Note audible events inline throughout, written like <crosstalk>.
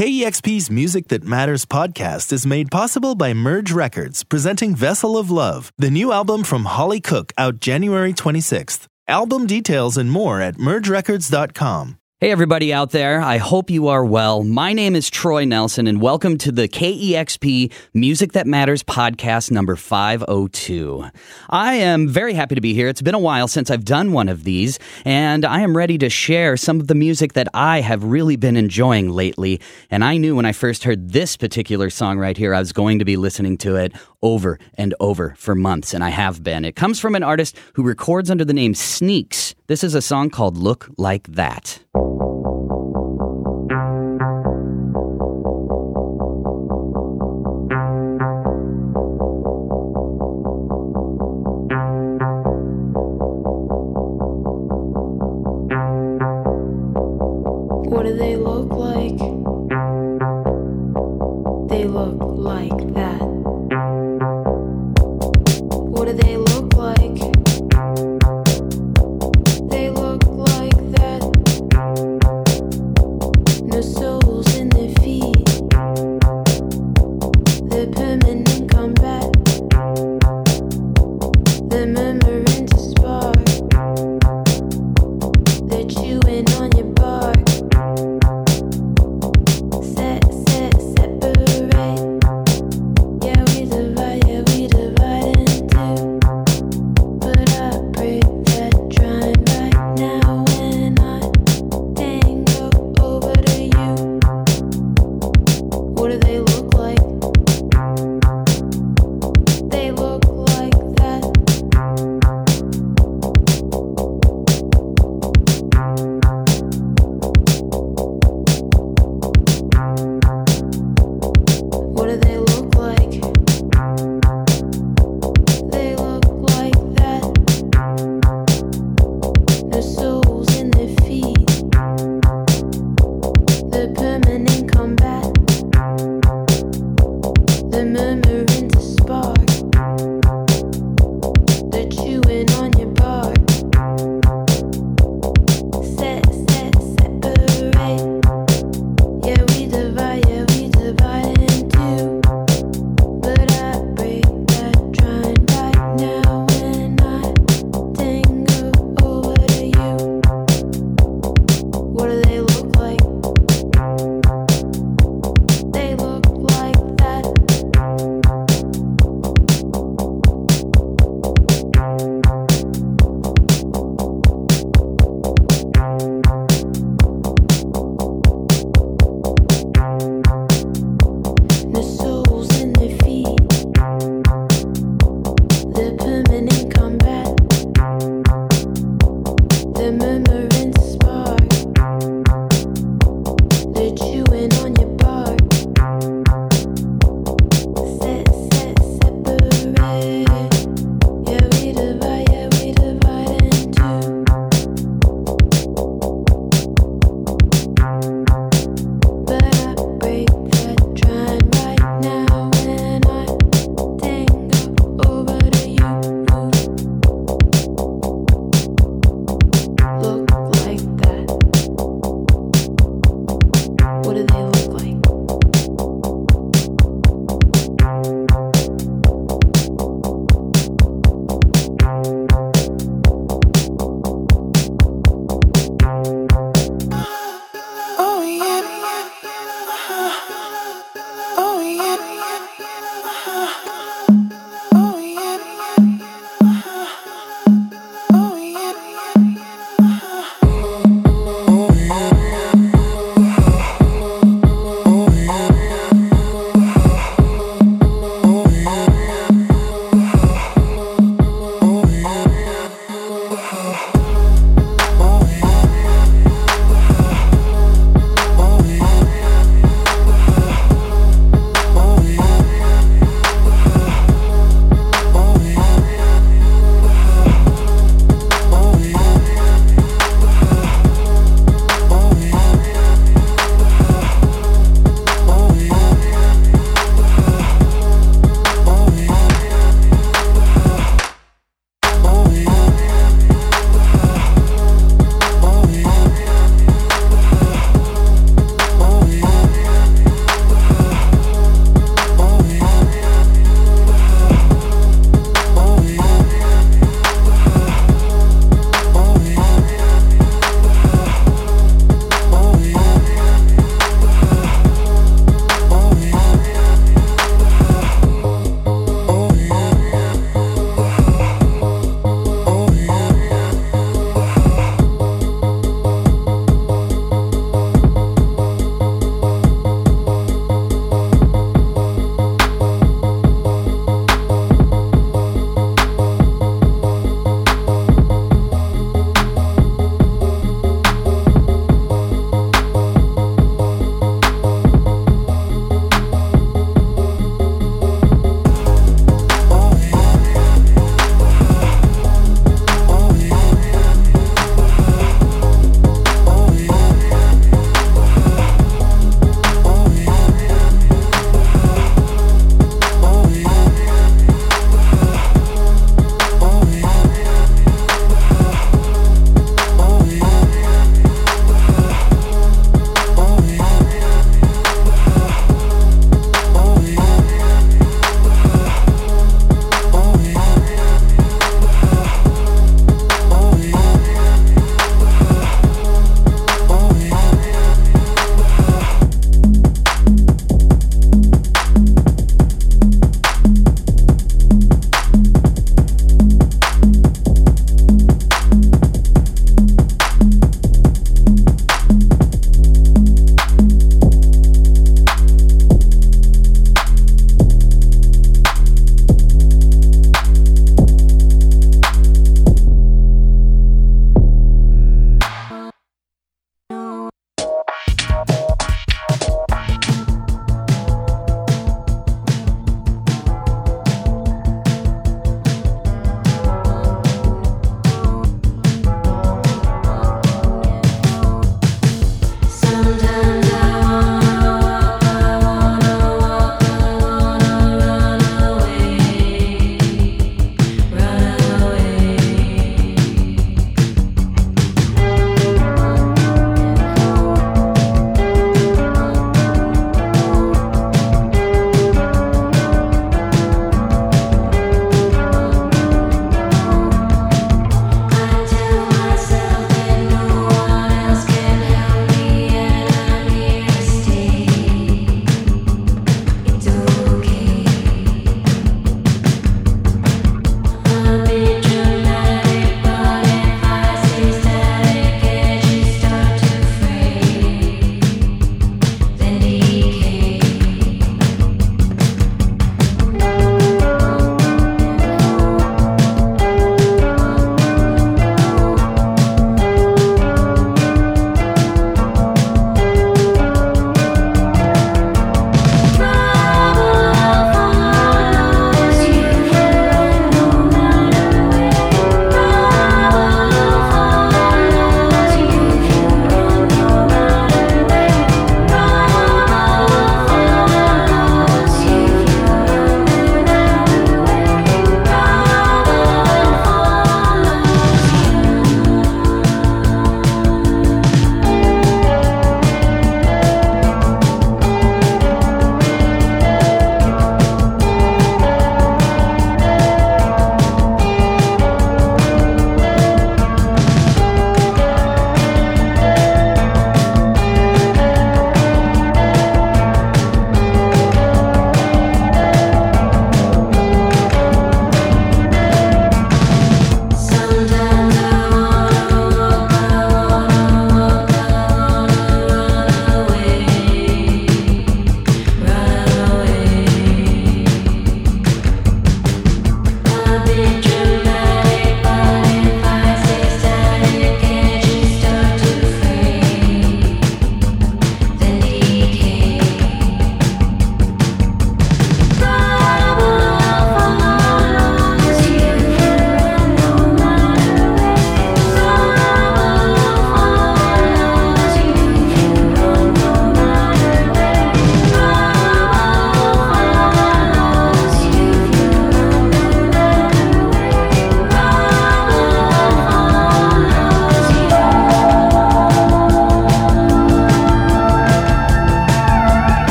KEXP's Music That Matters podcast is made possible by Merge Records, presenting Vessel of Love, the new album from Hollie Cook, out January 26th. Album details and more at mergerecords.com. Hey, everybody out there. I hope you are well. My name is Troy Nelson, and welcome to the KEXP Music That Matters podcast number 502. I am very happy to be here. It's been a while since I've done one of these, and I am ready to share some of the music that I have really been enjoying lately. And I knew when I first heard this particular song right here, I was going to be listening to it over and over for months, and I have been. It comes from an artist who records under the name Sneaks. This is a song called Look Like That. What do they like?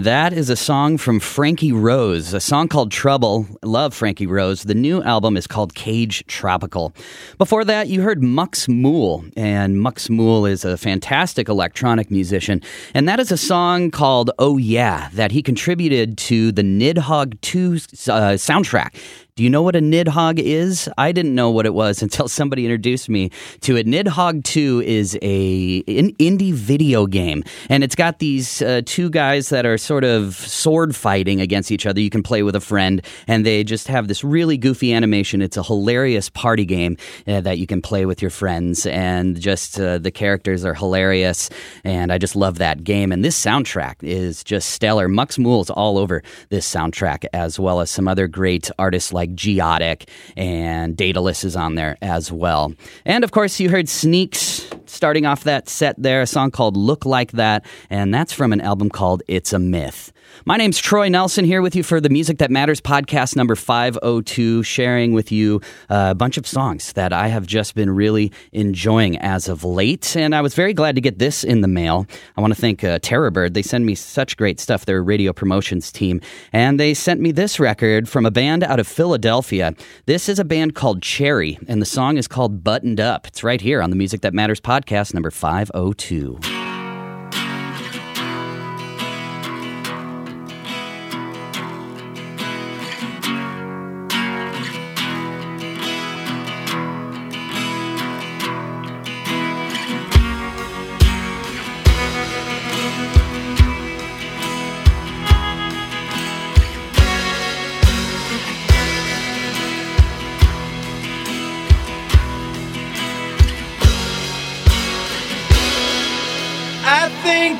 And that is a song from Frankie Rose, a song called Trouble. I Love Frankie Rose. The new album is called Cage Tropical. Before that, you heard Mux Mool. And Mux Mool is a fantastic electronic musician. And that is a song called Oh Yeah that he contributed to the Nidhogg 2 uh, soundtrack. Do you know what a Nidhogg is? I didn't know what it was <laughs> until somebody introduced me to it. Nidhogg 2 is a an indie video game, and it's got these uh, two guys that are sort of sword fighting against each other. You can play with a friend, and they just have this really goofy animation. It's a hilarious party game uh, that you can play with your friends, and just uh, the characters are hilarious, and I just love that game. And this soundtrack is just stellar. Mux Mool's all over this soundtrack, as well as some other great artists like like Geotic and Daedelus is on there as well. And of course, you heard Sneaks starting off that set there, a song called Look Like That, and that's from an album called It's a Myth. My name's Troy Nelson here with you for the Music That Matters podcast number 502, sharing with you a bunch of songs that I have just been really enjoying as of late. And I was very glad to get this in the mail. I want to thank uh, Terrorbird. They send me such great stuff, their radio promotions team. And they sent me this record from a band out of Philadelphia. This is a band called Cherry, and the song is called Buttoned Up. It's right here on the Music That Matters podcast number 502.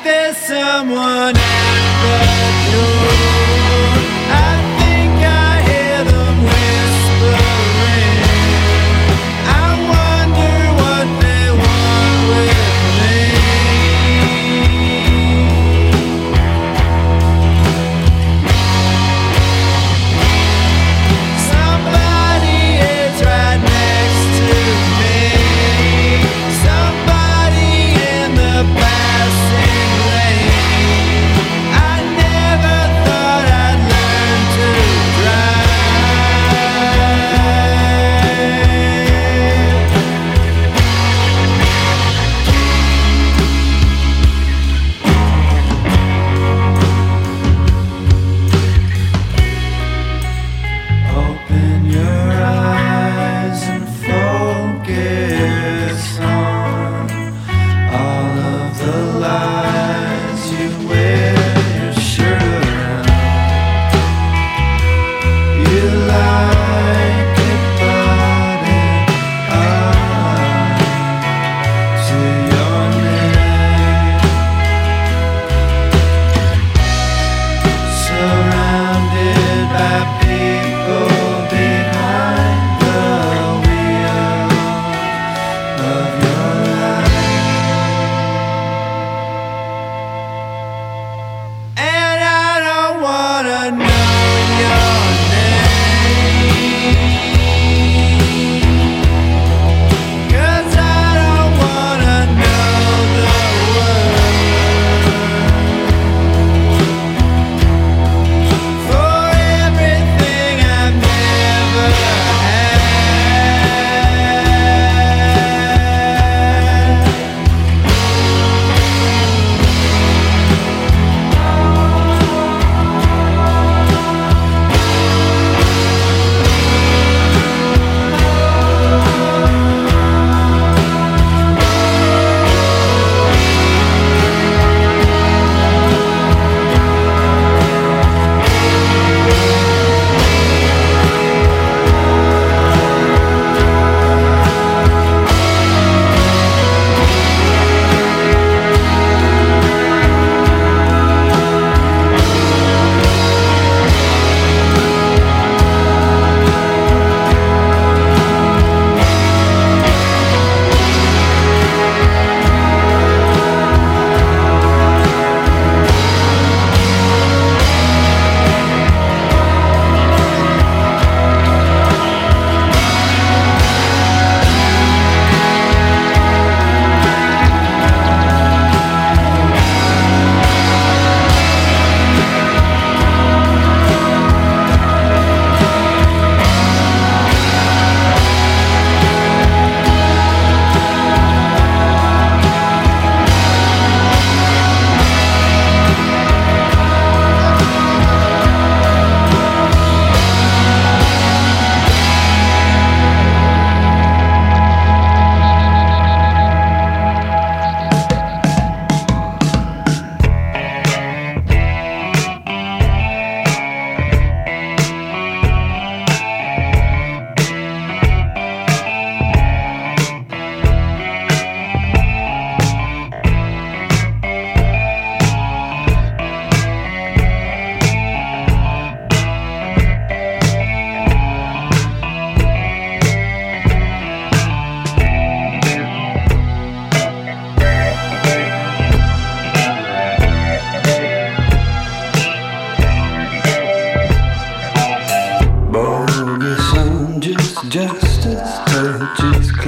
There's someone at the door.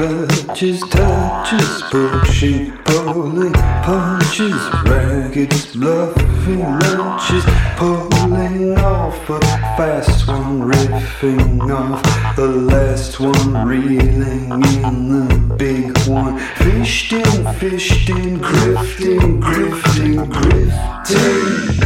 Clutches, touches, pushing, pulling, punches, raggeds, bluffing, lunches, pulling off a fast one, riffing off the last one, reeling in the big one, fished in, fished in, grifting, grifting, grifting.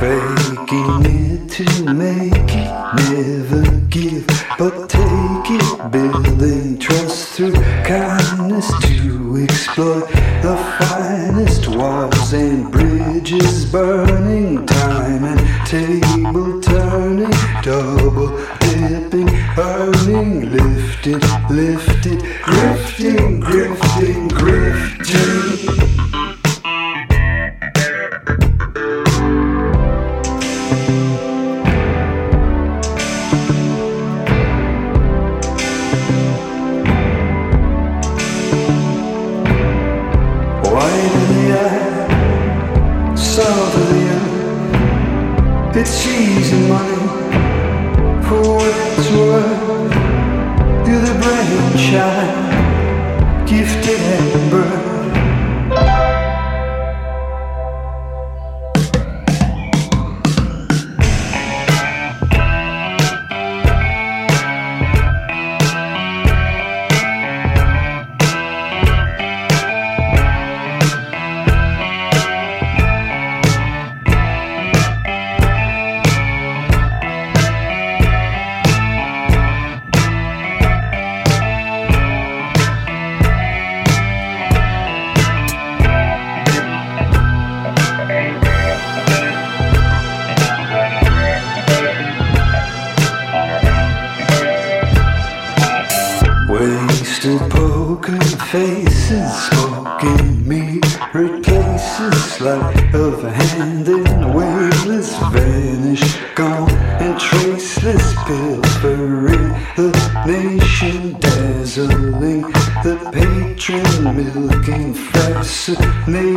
Faking it to make it, never give, but take it, building trust through kindness to exploit the finest walls and bridges burning, time and table turning, double dipping, earning, lifted, lifted, grifting, grifting, grifting.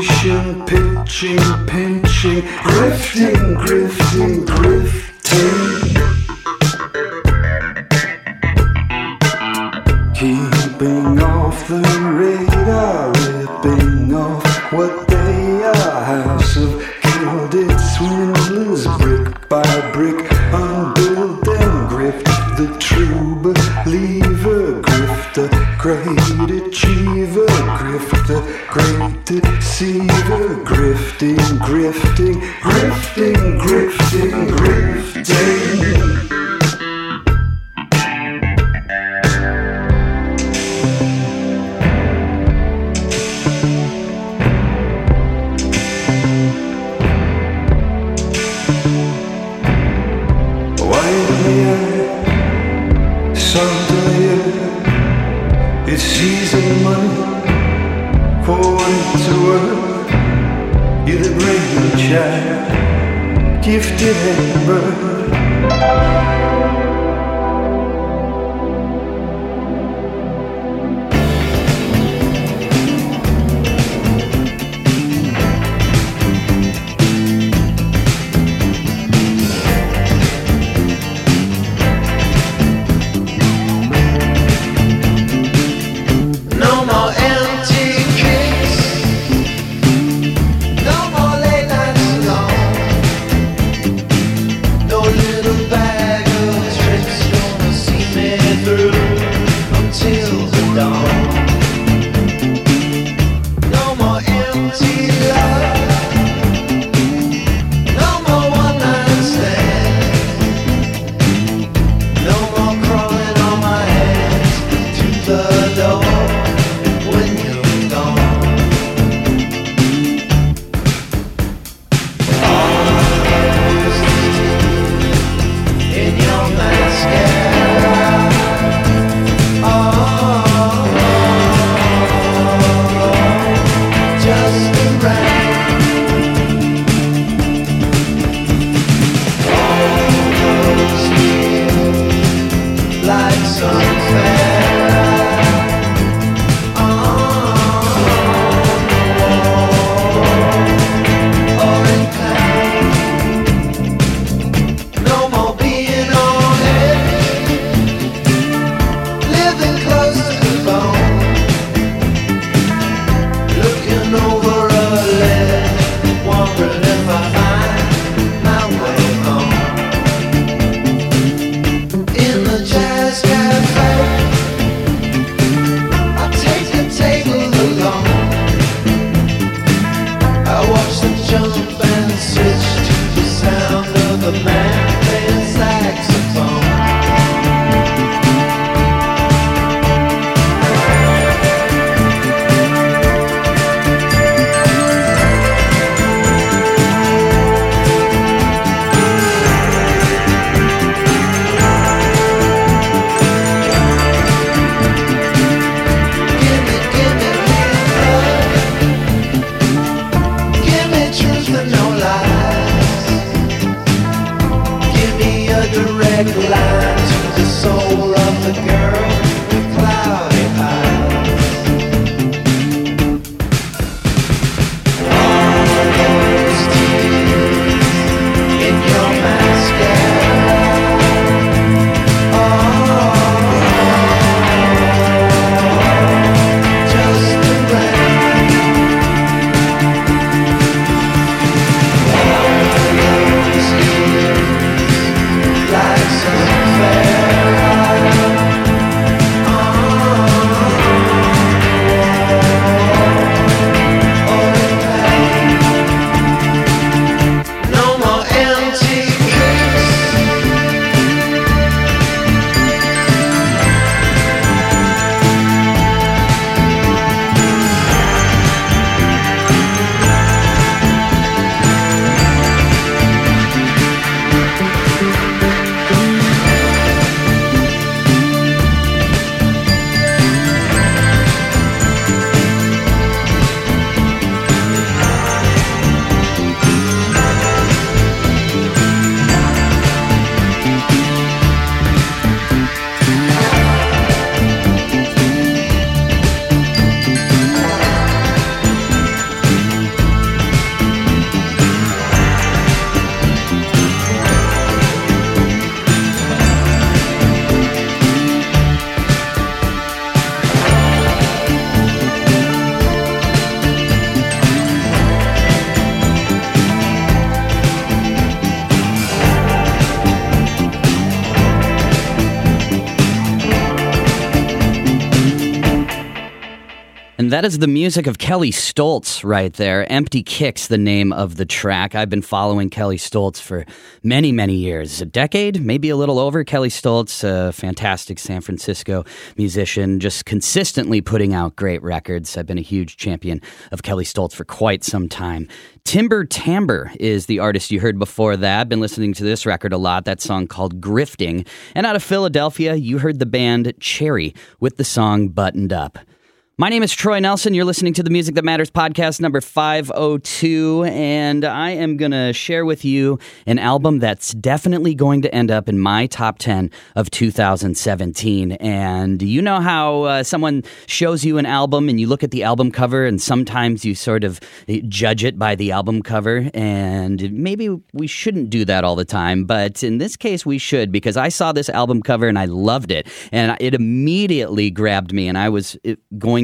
Fascination, pitching, pinching, grifting, grifting, grifting. Keeping off the radar, ripping off what they are. House of gilded swindlers, brick by brick, unbuilt and grift. The true believer, grifter, great achiever, great deceiver, grifting, grifting, grifting, grifting, grifting. That is the music of Kelley Stoltz right there. Empty Kicks, the name of the track. I've been following Kelley Stoltz for many, many years. A decade, maybe a little over. Kelley Stoltz, a fantastic San Francisco musician, just consistently putting out great records. I've been a huge champion of Kelley Stoltz for quite some time. Timber Timbre is the artist you heard before that. I've been listening to this record a lot, that song called Grifting. And out of Philadelphia, you heard the band Cherry with the song Buttoned Up. My name is Troy Nelson. You're listening to the Music That Matters podcast number 502, and I am going to share with you an album that's definitely going to end up in my top 10 of 2017. And you know how uh, someone shows you an album and you look at the album cover, and sometimes you sort of judge it by the album cover, and maybe we shouldn't do that all the time, but in this case, we should because I saw this album cover and I loved it, and it immediately grabbed me, and I was uh,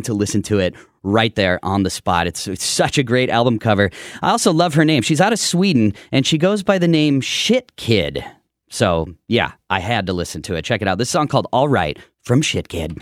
to listen to it right there on the spot. It's, it's such a great album cover. I also love her name. She's out of Sweden and she goes by the name Shit Kid. So, yeah, I had to listen to it. Check it out. This song called All Right from Shit Kid.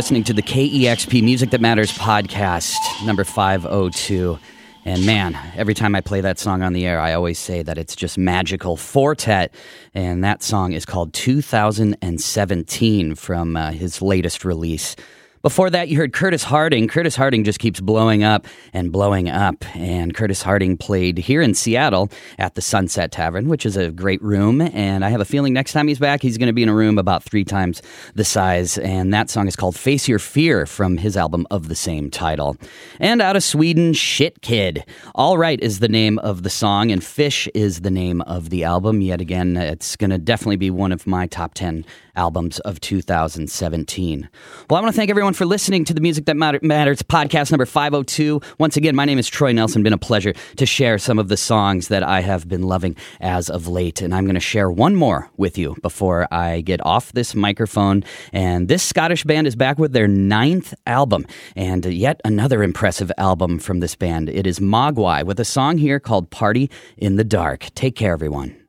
Listening to the KEXP Music That Matters podcast, number 502. And man, every time I play that song on the air, I always say that it's just magical. Four Tet, and that song is called 2017 from uh, his latest release. Before that, you heard Curtis Harding. Curtis Harding just keeps blowing up and blowing up. And Curtis Harding played here in Seattle at the Sunset Tavern, which is a great room. And I have a feeling next time he's back, he's going to be in a room about three times the size. And that song is called Face Your Fear from his album of the same title. And out of Sweden, ShitKid. All Right is the name of the song, and Fish is the name of the album. Yet again, it's going to definitely be one of my top 10 albums of 2017. Well, I want to thank everyone for listening to the Music That Matter- Matters podcast number 502. Once again, my name is Troy Nelson. Been a pleasure to share some of the songs that I have been loving as of late. And I'm going to share one more with you before I get off this microphone. And this Scottish band is back with their ninth album and yet another impressive album from this band. It is Mogwai with a song here called Party in the Dark. Take care, everyone.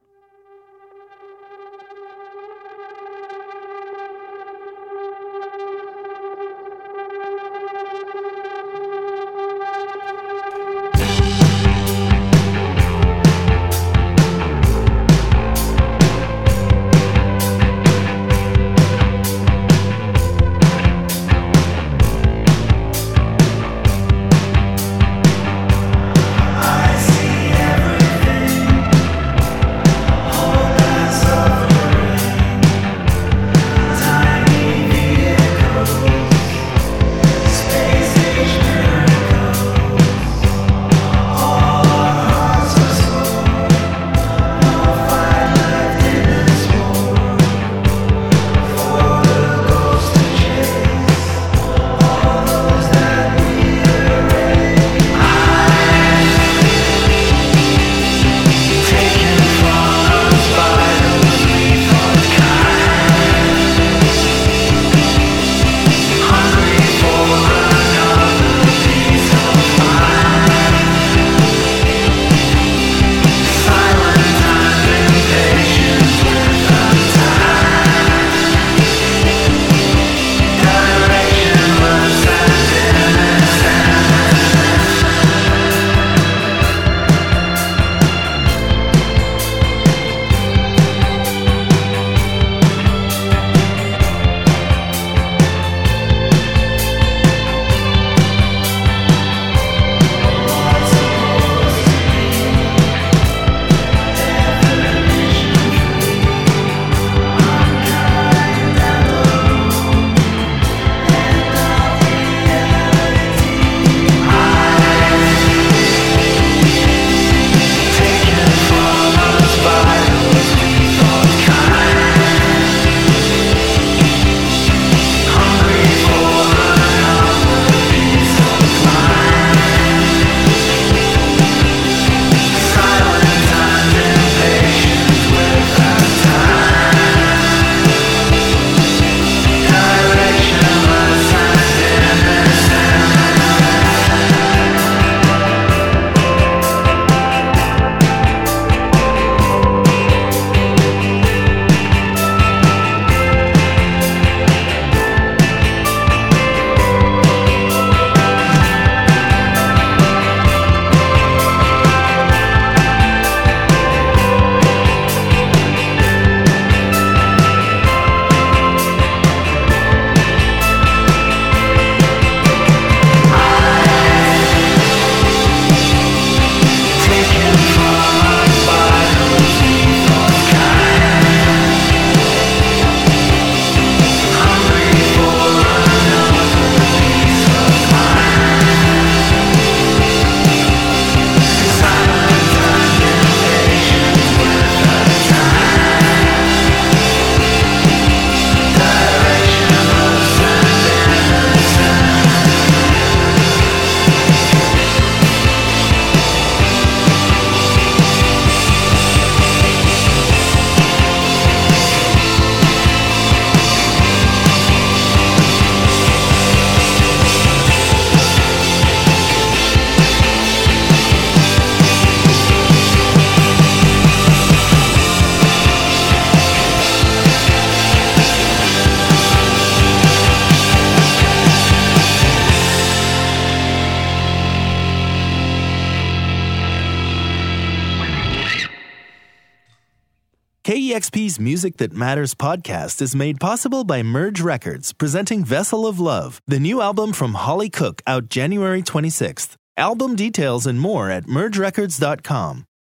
Music That Matters podcast is made possible by Merge Records, presenting Vessel of Love, the new album from Hollie Cook, out January 26th. Album details and more at mergerecords.com.